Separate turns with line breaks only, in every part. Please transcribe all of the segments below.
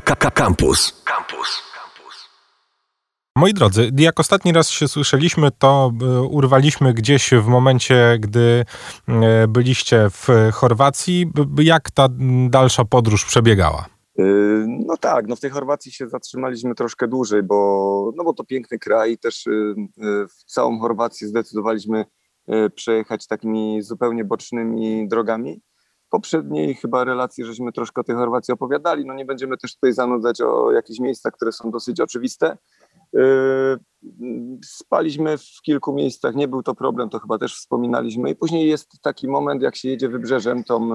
Campus. Campus.
Moi drodzy, jak ostatni raz się słyszeliśmy, to e, urwaliśmy gdzieś w momencie, gdy e, byliście w Chorwacji. Jak ta dalsza podróż przebiegała?
E, no tak, no w tej Chorwacji się zatrzymaliśmy troszkę dłużej, bo, no bo to piękny kraj i też w całą Chorwację zdecydowaliśmy przejechać takimi zupełnie bocznymi drogami poprzedniej chyba relacji, żeśmy troszkę o tej Chorwacji opowiadali. No nie będziemy też tutaj zanudzać o jakichś miejscach, które są dosyć oczywiste. Yy, spaliśmy w kilku miejscach, nie był to problem, to chyba też wspominaliśmy. I później jest taki moment, jak się jedzie wybrzeżem, tą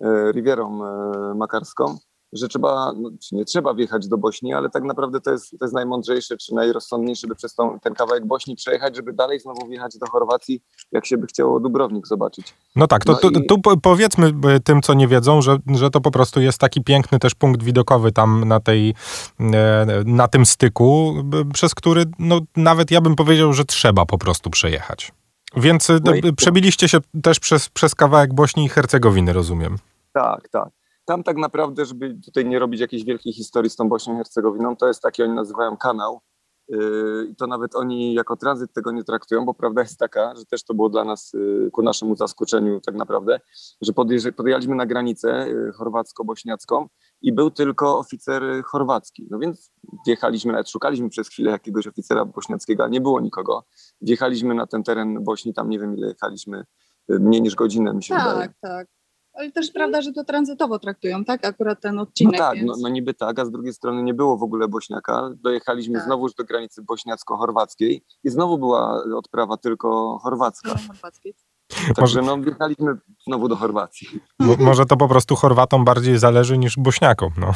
yy, Rivierą yy, Makarską, że trzeba, no, nie trzeba wjechać do Bośni, ale tak naprawdę to jest, to jest najmądrzejsze czy najrozsądniejsze, by przez tą, ten kawałek Bośni przejechać, żeby dalej znowu wjechać do Chorwacji, jak się by chciało Dubrownik zobaczyć.
No tak, to no tu, i... tu, powiedzmy tym, co nie wiedzą, że, że to po prostu jest taki piękny też punkt widokowy tam na, tej, e, na tym styku, przez który no, nawet ja bym powiedział, że trzeba po prostu przejechać. Więc no i... przebiliście się też przez, przez kawałek Bośni i Hercegowiny, rozumiem.
Tak, tak tam tak naprawdę, żeby tutaj nie robić jakiejś wielkiej historii z tą Bośnią i Hercegowiną, to jest taki, oni nazywają kanał. Yy, I to nawet oni jako tranzyt tego nie traktują, bo prawda jest taka, że też to było dla nas yy, ku naszemu zaskoczeniu tak naprawdę, że podjechaliśmy na granicę yy, chorwacko-bośniacką i był tylko oficer chorwacki. No więc wjechaliśmy, nawet szukaliśmy przez chwilę jakiegoś oficera bośniackiego, a nie było nikogo. Wjechaliśmy na ten teren Bośni, tam nie wiem ile jechaliśmy, mniej niż godzinę mi się
tak,
wydaje.
Tak, tak. Ale też prawda, że to tranzytowo traktują, tak? Akurat ten odcinek.
No tak,
więc...
no, no, niby tak, a z drugiej strony nie było w ogóle Bośniaka. Dojechaliśmy tak. znowuż do granicy bośniacko-chorwackiej i znowu była odprawa tylko chorwacka. chorwackiej. Także no, wjechaliśmy znowu do Chorwacji.
może to po prostu Chorwatom bardziej zależy niż Bośniakom, no.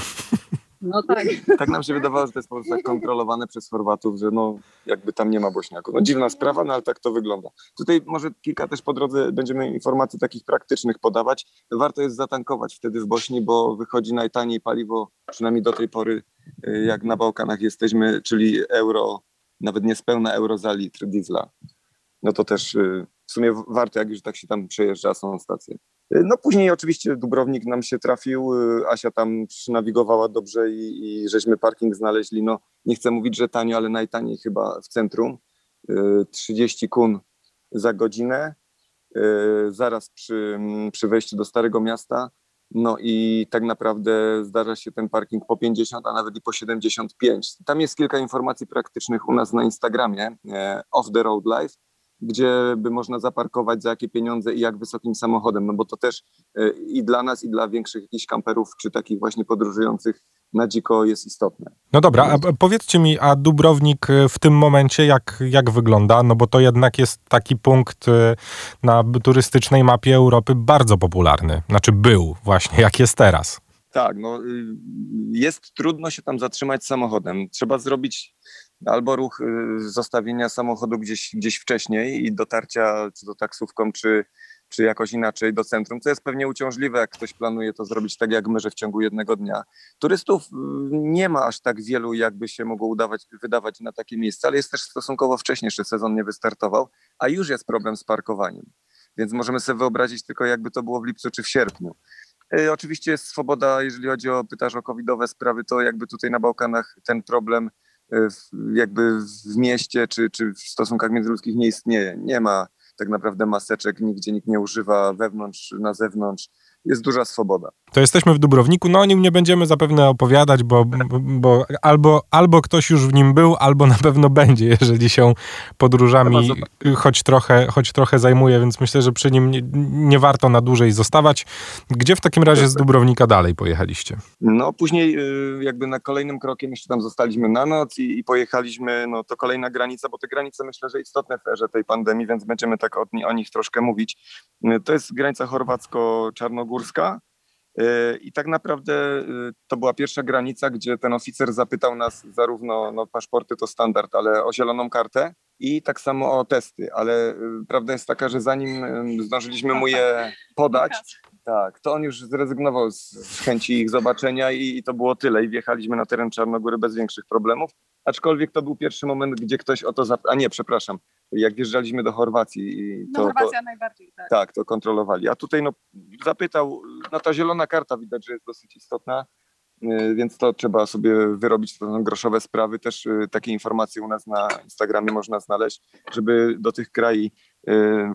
No tak.
Tak nam się wydawało, że to jest po prostu tak kontrolowane przez Chorwatów, że no jakby tam nie ma Bośniaków. No dziwna sprawa, no ale tak to wygląda. Tutaj może kilka też po drodze będziemy informacji takich praktycznych podawać. Warto jest zatankować wtedy w Bośni, bo wychodzi najtaniej paliwo, przynajmniej do tej pory, y, jak na Bałkanach jesteśmy, czyli euro, nawet niespełna euro za litr diesla. No to też y, w sumie warto, jak już tak się tam przejeżdża, są stacje. No później oczywiście Dubrownik nam się trafił, y, Asia tam przynawigowała dobrze i, i żeśmy parking znaleźli, no nie chcę mówić, że tanio, ale najtaniej chyba w centrum, 30 y, kun za godzinę, y, zaraz przy, przy wejściu do Starego Miasta, no i tak naprawdę zdarza się ten parking po 50, a nawet i po 75. Tam jest kilka informacji praktycznych u nas na Instagramie, e, Off the Road Life, gdzie by można zaparkować, za jakie pieniądze i jak wysokim samochodem, no bo to też e, i dla nas, i dla większych jakichś kamperów, czy takich właśnie podróżujących na dziko jest istotne.
No dobra, a powiedzcie mi, a Dubrownik e, w tym momencie jak, jak wygląda? No bo to jednak jest taki punkt e, na turystycznej mapie Europy bardzo popularny. Znaczy był właśnie, jak jest teraz.
Tak, no y, jest trudno się tam zatrzymać samochodem. Trzeba zrobić albo ruch y, zostawienia samochodu gdzieś, gdzieś wcześniej i dotarcia czy to taksówką, czy, czy jakoś inaczej do centrum, co jest pewnie uciążliwe, jak ktoś planuje to zrobić tak jak my, że w ciągu jednego dnia. Turystów y, nie ma aż tak wielu, jakby się mogło udawać, wydawać na takie miejsce, ale jest też stosunkowo wcześnie, jeszcze sezon nie wystartował, a już jest problem z parkowaniem. Więc możemy sobie wyobrazić tylko, jakby to było w lipcu czy w sierpniu. Y, oczywiście jest swoboda, jeżeli chodzi o pytasz o covidowe sprawy, to jakby tutaj na Bałkanach ten problem jakby w mieście czy, czy w stosunkach międzyludzkich nie istnieje. Nie ma tak naprawdę maseczek, nigdzie nikt nie używa wewnątrz, na zewnątrz jest duża swoboda.
To jesteśmy w Dubrowniku, no o nim nie będziemy zapewne opowiadać, bo, bo albo, albo ktoś już w nim był, albo na pewno będzie, jeżeli się podróżami choć trochę, choć trochę zajmuje, więc myślę, że przy nim nie, nie warto na dłużej zostawać. Gdzie w takim razie z Dubrownika dalej pojechaliście?
No później y, jakby na kolejnym krokiem jeszcze tam zostaliśmy na noc i, i pojechaliśmy, no to kolejna granica, bo te granice myślę, że istotne w erze tej pandemii, więc będziemy tak o, o nich troszkę mówić. Y, to jest granica chorwacko-czarnogórska, Y, I tak naprawdę y, to była pierwsza granica, gdzie ten oficer zapytał nas zarówno, no paszporty to standard, ale o zieloną kartę i tak samo o testy, ale y, prawda jest taka, że zanim zdążyliśmy mu je podać, tak, to on już zrezygnował z, z chęci ich zobaczenia i, i, to było tyle. I wjechaliśmy na teren Czarnogóry bez większych problemów, aczkolwiek to był pierwszy moment, gdzie ktoś o to, zap... a nie, przepraszam, jak wjeżdżaliśmy do Chorwacji. I
no, to, no Chorwacja to, najbardziej, tak.
Tak, to kontrolowali. A tutaj no, zapytał, no ta zielona karta widać, że jest dosyć istotna. y, więc to trzeba sobie wyrobić, to są groszowe sprawy. Też y, takie informacje u nas na Instagramie można znaleźć, żeby do tych krajów,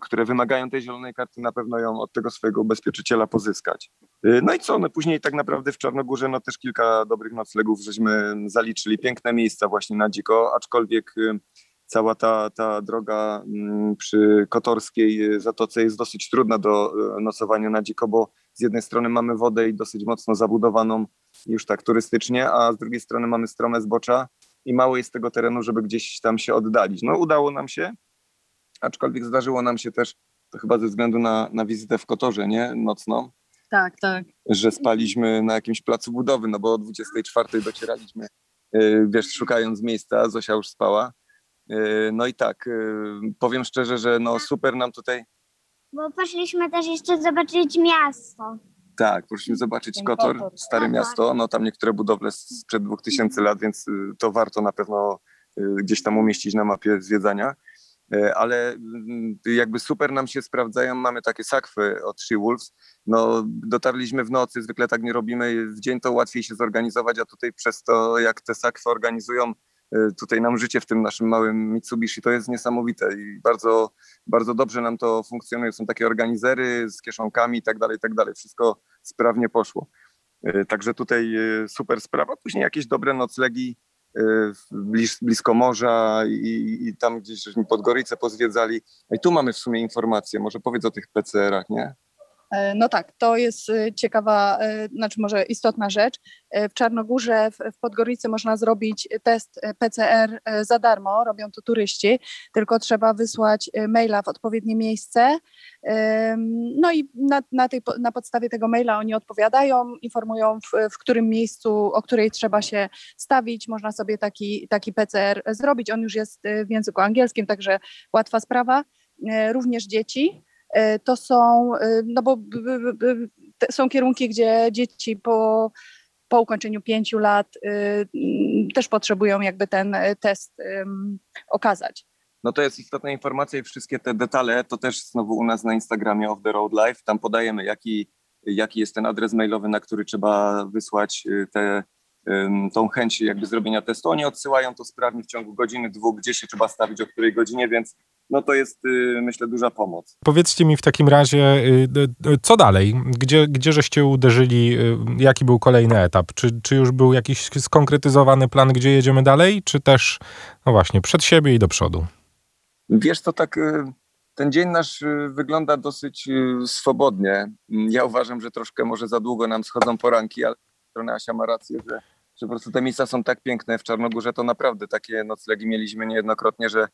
które wymagają tej zielonej karty, na pewno ją od tego swojego ubezpieczyciela pozyskać. No i co, no później tak naprawdę w Czarnogórze no też kilka dobrych noclegów żeśmy zaliczyli. Piękne miejsca właśnie na dziko, aczkolwiek cała ta, ta droga mm, przy Kotorskiej Zatoce jest dosyć trudna do nocowania na dziko, bo z jednej strony mamy wodę i dosyć mocno zabudowaną już tak turystycznie, a z drugiej strony mamy strome zbocza i mało jest tego terenu, żeby gdzieś tam się oddalić. No udało nam się, aczkolwiek zdarzyło nam się też, to chyba ze względu na, na wizytę w Kotorze, nie? Nocną.
Tak, tak.
Że spaliśmy na jakimś placu budowy, no bo o 24 docieraliśmy, e, wiesz, szukając miejsca, Zosia już spała E, no i tak, e, powiem szczerze, że no super nam tutaj.
Bo poszliśmy też jeszcze zobaczyć miasto.
Tak, poszliśmy zobaczyć Kotor, stare miasto. No tam niektóre budowle sprzed 2000 lat, więc y, to warto na pewno y, gdzieś tam umieścić na mapie zwiedzania. E, ale mm, jakby super nam się sprawdzają, mamy takie sakwy od She Wolves. No, dotarliśmy w nocy, zwykle tak nie robimy. W dzień to łatwiej się zorganizować, a tutaj przez to, jak te sakwy organizują, Y, tutaj nam życie w tym naszym małym Mitsubishi to jest niesamowite i bardzo, bardzo dobrze nam to funkcjonuje. Są takie organizery z kieszonkami i tak dalej, tak dalej. Wszystko sprawnie poszło. Y, także tutaj super sprawa. Później jakieś dobre noclegi blisko morza i, i tam gdzieś żeśmy Podgorice pozwiedzali. I tu mamy w sumie informacje. Może powiedz o tych PCR-ach, nie?
E, no tak, to jest e, ciekawa, e, znaczy może istotna rzecz. W Czarnogórze, w Podgoricy można zrobić test PCR za darmo, robią to turyści, tylko trzeba wysłać maila w odpowiednie miejsce. No i na, na, tej, na podstawie tego maila oni odpowiadają, informują w, w którym miejscu, o której trzeba się stawić. Można sobie taki, taki PCR zrobić. On już jest w języku angielskim, także łatwa sprawa. Również dzieci. E, to są, e, no bo są kierunki, gdzie dzieci po, po ukończeniu pięciu lat e, też potrzebują jakby ten test okazać.
No to jest istotna informacja i wszystkie te detale to też znowu u nas na Instagramie of the Road Life. Tam podajemy, jaki, jaki jest ten adres mailowy, na który trzeba wysłać te, tą chęć jakby zrobienia testu. Oni odsyłają to sprawnie w ciągu godziny, dwóch, gdzie się trzeba stawić, o której godzinie, więc no to jest y, myślę duża pomoc.
Powiedzcie mi w takim razie, y, y, co dalej? Gdzie, gdzie żeście uderzyli? Jaki był kolejny etap? Czy, czy już był jakiś skonkretyzowany plan, gdzie jedziemy dalej? Czy też, no właśnie, przed siebie i do przodu?
Wiesz, to tak ten dzień nasz wygląda dosyć swobodnie. Ja uważam, że troszkę może za długo nam schodzą poranki, ale strona Asia ma rację, że że po prostu te miejsca są tak piękne w Czarnogórze, to naprawdę takie noclegi mieliśmy niejednokrotnie, że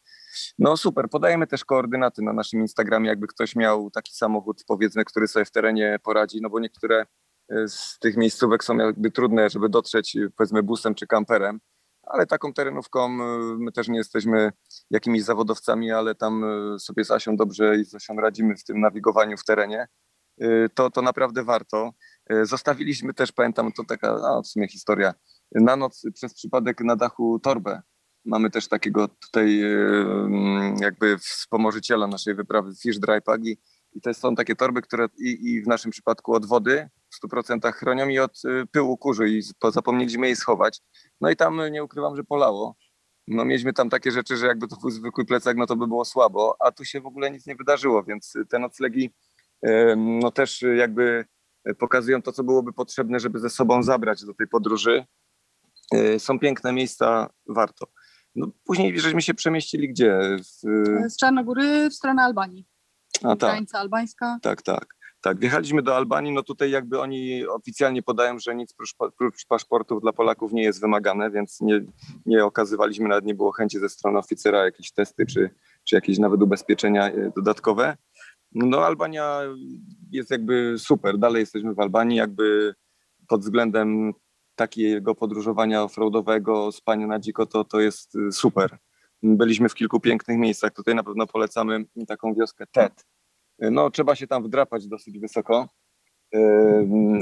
no super, podajemy też koordynaty na naszym Instagramie, jakby ktoś miał taki samochód, powiedzmy, który sobie w terenie poradzi, no bo niektóre e, z tych miejscówek są jakby trudne, żeby dotrzeć powiedzmy busem czy kamperem, ale taką terenówką e, my też nie jesteśmy jakimiś zawodowcami, ale tam e, sobie z Asią dobrze i z Asią radzimy w tym nawigowaniu w terenie. To, to naprawdę warto. Zostawiliśmy też, pamiętam, to taka a w sumie historia, na noc przez przypadek na dachu torbę. Mamy też takiego tutaj jakby wspomożyciela naszej wyprawy Fish Dry Pagi i to są takie torby, które i, i w naszym przypadku od wody w 100% chronią i od y, pyłu kurzy i zapomnieliśmy jej schować. No i tam nie ukrywam, że polało. No mieliśmy tam takie rzeczy, że jakby to był zwykły plecak, no to by było słabo, a tu się w ogóle nic nie wydarzyło, więc te noclegi no też jakby pokazują to, co byłoby potrzebne, żeby ze sobą zabrać do tej podróży. E, są piękne miejsca, warto. No, później żeśmy się przemieścili gdzie?
W... Z Czarnogóry w stronę Albanii.
A, tak.
Granica albańska.
Tak, tak. Tak, wjechaliśmy do Albanii, no tutaj jakby oni oficjalnie podają, że nic prócz, paszportów dla Polaków nie jest wymagane, więc nie, nie okazywaliśmy, nawet nie było chęci ze strony oficera jakieś testy czy, czy jakieś nawet ubezpieczenia e, dodatkowe. No Albania jest jakby super, dalej jesteśmy w Albanii, jakby pod względem takiego podróżowania offroadowego, spania na dziko, to, to jest y, super. Byliśmy w kilku pięknych miejscach. Tutaj na pewno polecamy taką wioskę Tet. No, trzeba się tam wdrapać dosyć wysoko,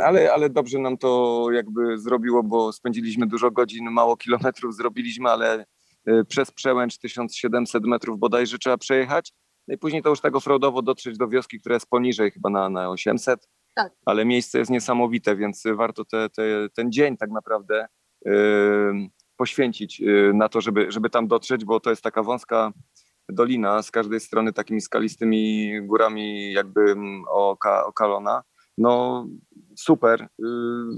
ale, ale dobrze nam to jakby zrobiło, bo spędziliśmy dużo godzin, mało kilometrów zrobiliśmy, ale y, przez przełęcz 1700 metrów bodajże trzeba przejechać. No i później to już tak offroadowo dotrzeć do wioski, która jest poniżej, chyba na, na 800
Tak.
ale miejsce jest niesamowite, więc warto te, te, ten dzień tak naprawdę yy, poświęcić yy, na to, żeby, żeby tam dotrzeć, bo to jest taka wąska dolina z każdej strony takimi skalistymi górami jakby oka, okalona. No super.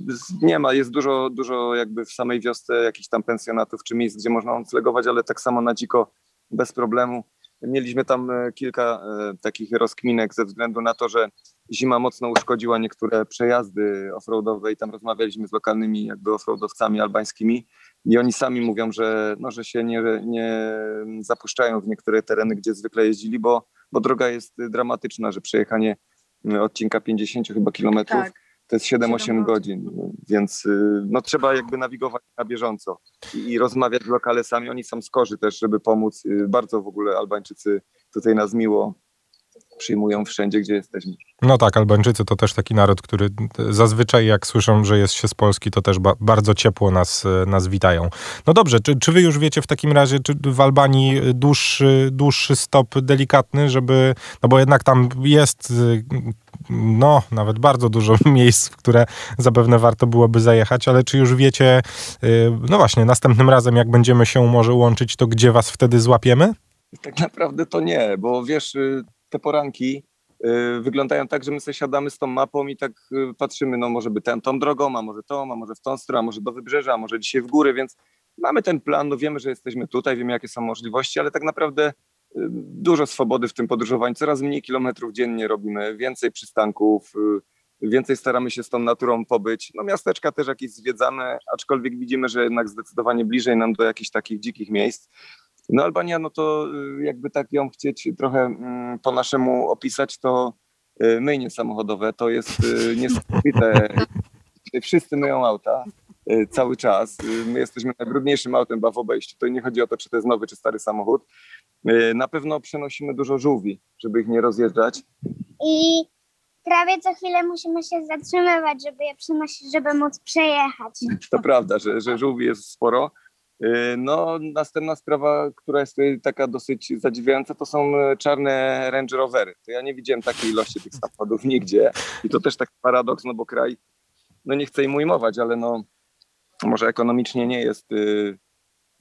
Z- Nie ma, jest dużo, dużo jakby w samej wiosce jakichś tam pensjonatów czy miejsc, gdzie można noclegować, ale tak samo na dziko bez problemu. Mieliśmy tam e, kilka e, takich rozkminek ze względu na to, że zima mocno uszkodziła niektóre przejazdy offroadowe i tam rozmawialiśmy z lokalnymi jakby offroadowcami albańskimi i oni sami mówią, że, no, że się nie, nie zapuszczają w niektóre tereny, gdzie zwykle jeździli, bo, bo droga jest dramatyczna, że przejechanie e, odcinka 50 chyba kilometrów
Tak.
To jest 7-8
Siedem
godzin, więc y, no, trzeba jakby nawigować na bieżąco i, i rozmawiać z lokalesami. Oni są skorzy też, żeby pomóc. Y, Bardzo w ogóle Albańczycy tutaj nas miło przyjmują wszędzie, gdzie jesteśmy.
No tak, Albańczycy to też taki naród, który zazwyczaj jak słyszą, że jest się z Polski, to też ba- bardzo ciepło nas, e, nas witają. No dobrze, czy, czy wy już wiecie w takim razie, czy w Albanii dłuższy, dłuższy stop delikatny, żeby, no bo jednak tam jest y, no, nawet bardzo dużo miejsc, w które zapewne warto byłoby zajechać, ale czy już wiecie, no właśnie, następnym razem jak będziemy się może łączyć, to gdzie was wtedy złapiemy?
Tak naprawdę to nie, bo wiesz, y, te poranki y, wyglądają tak, że my sobie siadamy z tą mapą i tak y, patrzymy, no może by ten, tą drogą, a może tą, a może w tą stronę, a może do wybrzeża, a może dzisiaj w góry, więc mamy ten plan, no wiemy, że jesteśmy tutaj, wiemy jakie są możliwości, ale tak naprawdę y, dużo swobody w tym podróżowaniu, coraz mniej kilometrów dziennie robimy, więcej przystanków, więcej staramy się z tą naturą pobyć. No miasteczka też jakieś zwiedzamy, aczkolwiek widzimy, że jednak zdecydowanie bliżej nam do jakichś takich dzikich miejsc. No Albania, no to y, jakby tak ją chcieć trochę mm, po naszemu opisać, to y, myjnie samochodowe, to jest y, niesamowite. Wszyscy myją auta cały czas. My jesteśmy najbrudniejszym autem w obejściu. To nie chodzi o to, czy to jest nowy, czy stary samochód. Na pewno przenosimy dużo żółwi, żeby ich nie rozjeżdżać.
I prawie co chwilę musimy się zatrzymywać, żeby je przynosić, żeby móc przejechać.
To prawda, że, że żółwi jest sporo. Yy, No, następna sprawa, która jest taka dosyć zadziwiająca, to są e, czarne Range Rovery. To ja nie widziałem takiej ilości tych samochodów nigdzie. I to też taki paradoks, no bo kraj, no nie chcę im ujmować, ale no może ekonomicznie nie jest y,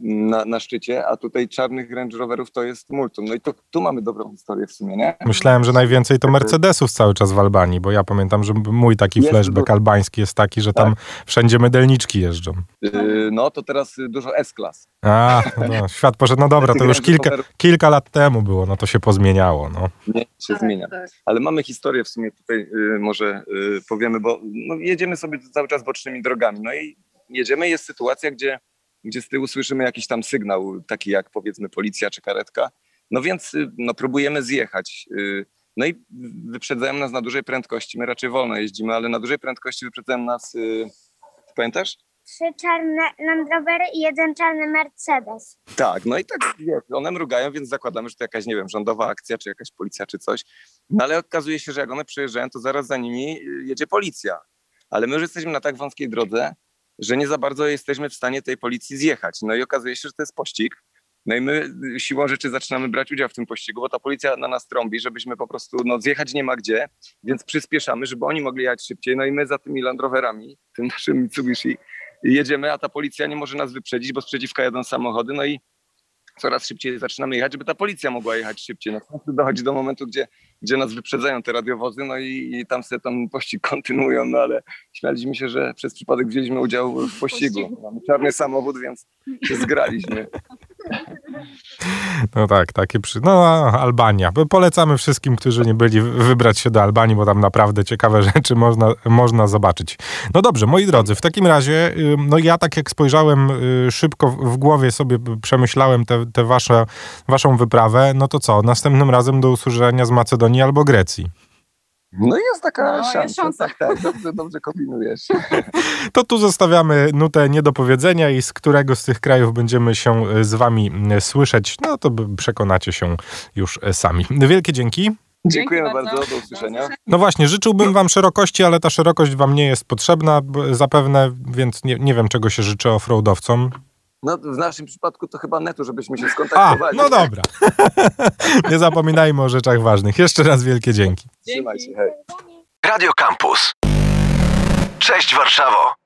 na, na szczycie, a tutaj czarnych Range Roverów to jest multum. No i to, tu mamy dobrą historię w sumie, nie?
Myślałem, że najwięcej to Mercedesów cały czas w Albanii, bo ja pamiętam, że mój taki
Jest
flashback
dużo.
albański jest taki, że tam wszędzie mydelniczki jeżdżą.
Yy, No to teraz y, dużo S-klas.
A, no, świat poszedł, no dobra, to już kilka, kilka lat temu było, no to się pozmieniało, no.
Nie, się zmienia.
Tak.
Ale mamy historię w sumie tutaj, y, może y, powiemy, bo no, jedziemy sobie cały czas bocznymi drogami. No i jedziemy, jest sytuacja, gdzie, gdzie z tyłu słyszymy jakiś tam sygnał, taki jak powiedzmy policja czy karetka. No więc y, no, próbujemy zjechać. y, No i wyprzedzają nas na dużej prędkości. My raczej wolno jeździmy, ale na dużej prędkości wyprzedzają nas. y, Pamiętasz?
Trzy czarne Land Rovery i jeden czarny Mercedes.
Tak, no i tak one mrugają, więc zakładamy, że to jakaś, nie wiem, rządowa akcja, czy jakaś policja, czy coś. No ale okazuje się, że jak one przejeżdżają, to zaraz za nimi jedzie policja. Ale my już jesteśmy na tak wąskiej drodze, że nie za bardzo jesteśmy w stanie tej policji zjechać. No i okazuje się, że to jest pościg. No i my siłą rzeczy zaczynamy brać udział w tym pościgu, bo ta policja na nas trąbi, żebyśmy po prostu, no zjechać nie ma gdzie, więc przyspieszamy, żeby oni mogli jechać szybciej. No i my za tymi Land Roverami, tym naszym Mitsubishi, jedziemy, a ta policja nie może nas wyprzedzić, bo z przeciwka jadą samochody, no i coraz szybciej zaczynamy jechać, żeby ta policja mogła jechać szybciej. No dochodzi do momentu, gdzie, gdzie nas wyprzedzają te radiowozy, no i, i tam sobie ten pościg kontynuują, no ale śmialiśmy się, że przez przypadek wzięliśmy udział w pościgu.
Pościgu.
Mamy czarny samochód, więc się zgraliśmy.
No tak, takie przy... No, Albania. Polecamy wszystkim, którzy nie byli, wybrać się do Albanii, bo tam naprawdę ciekawe rzeczy można, można zobaczyć. No dobrze, moi drodzy, w takim razie, no ja tak jak spojrzałem y, szybko w w głowie sobie przemyślałem tę te, te wasze, waszą wyprawę, no to co, następnym razem do usłyszenia z Macedonii albo Grecji.
No i jest taka
No, jest
szansa.
szansa.
Tak, tak, dobrze, dobrze kombinujesz.
To tu zostawiamy nutę nie do powiedzenia i z którego z tych krajów będziemy się y, z wami y, słyszeć, no to przekonacie się już y, sami. Wielkie dzięki.
Dziękujemy
bardzo.
bardzo, do usłyszenia.
No właśnie, życzyłbym wam szerokości, ale ta szerokość wam nie jest potrzebna zapewne, więc nie, nie wiem, czego się życzę offroadowcom.
No w naszym przypadku to chyba netu, żebyśmy się
A,
skontaktowali.
no dobra. nie zapominajmy o rzeczach ważnych. Jeszcze raz wielkie dzięki.
Trzymaj się, hej.
Radio Campus. Cześć Warszawo!